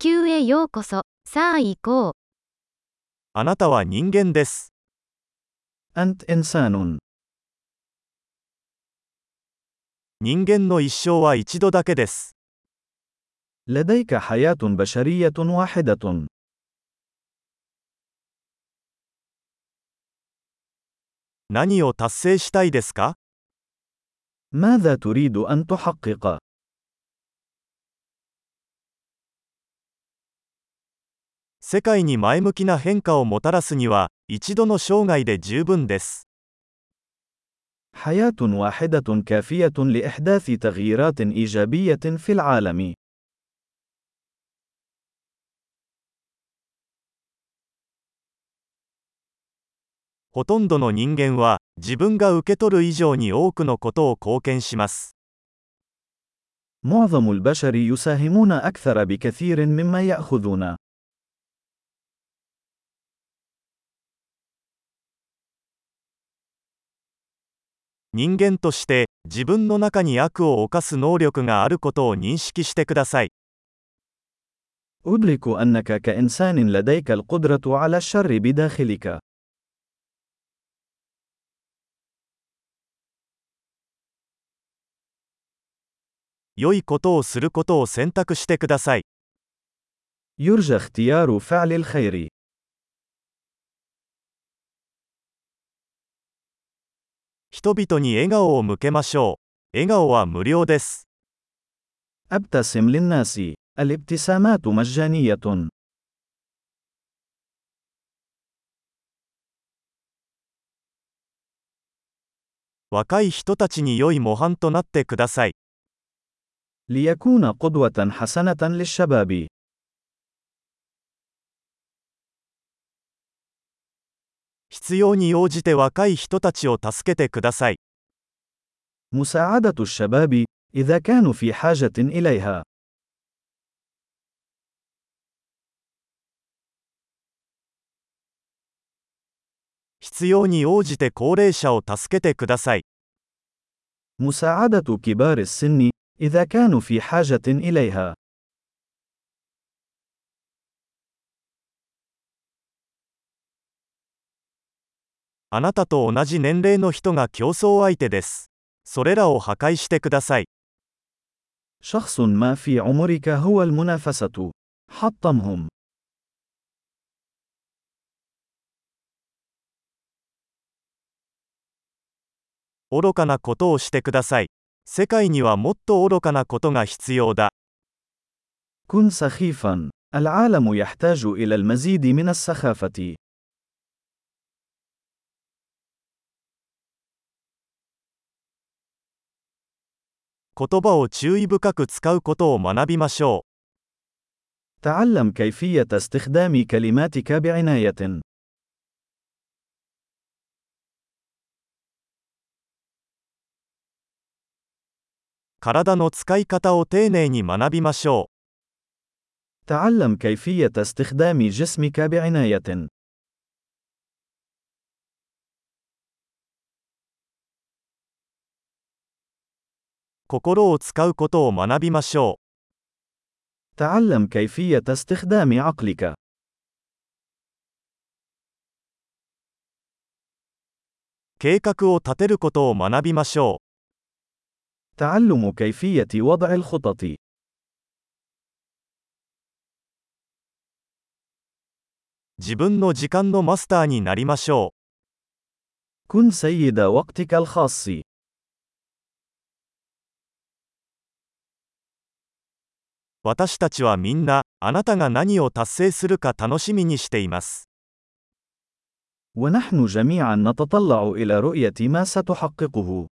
球へようこそ。さあ行こう。あなたは人間です。 أنت إنسان. 人間の一生は一度だけです。 لديك حياة بشرية واحدة. 何を達成したいですか ماذا تريد أن تحقق؟ 世界に前向きな変化をもたらすには、一度の生涯で十分です。 حياة واحدة كافية لإحداث تغييرات إيجابية في العالم. ほとんどの人間は、自分が受け取る以上に多くのことを貢献します。 معظم البشر يساهمون أكثر بكثير مما يأخذون. 人間として、自分の中に悪を犯す能力があることを認識してください。 أدرك أنك كإنسان لديك القدرة على الشر بداخلك. 良いことをすることを選択してください。 يرجى اختيار فعل الخير. 人々に笑顔を向けましょう。笑顔は無料です。 أبتسم للناس. الابتسامات مجانية. 若い人たちに良い模範となってください。 ليكون قدوة حسنة للشباب. 必要に応じて若い人たちを助けてください。 مساعدة الشباب إذا كانوا في حاجة إليها. 必要に応じて高齢者を助けてください。 مساعدة كبار السن إذا كانوا في حاجة إليها. あなたと同じ年齢の人が競争相手です。それらを破壊してください。 شخص ما في عمرك هو المنافسة. حطمهم. 愚かなことをしてください。世界にはもっと愚かなことが必要だ。 كن سخيفا. العالم يحتاج إلى المزيد من السخافة. 言葉を注意深く使うことを学びましょう。 تعلم كيفية استخدام كلماتك بعناية. 体の使い方を丁寧に学びましょう。 تعلم كيفية استخدام جسمك بعناية. 心を使うことを学びましょう。 تعلم كيفية استخدام عقلك. 計画を立てることを学びましょう。 تعلم كيفية وضع الخطط. 自分の時間のマスターになりましょう。 كن سيد وقتك الخاص. 私たちはみんな、あなたが何を達成するか楽しみにしています。 ونحن جميعا نتطلع إلى رؤية ما ستحققه.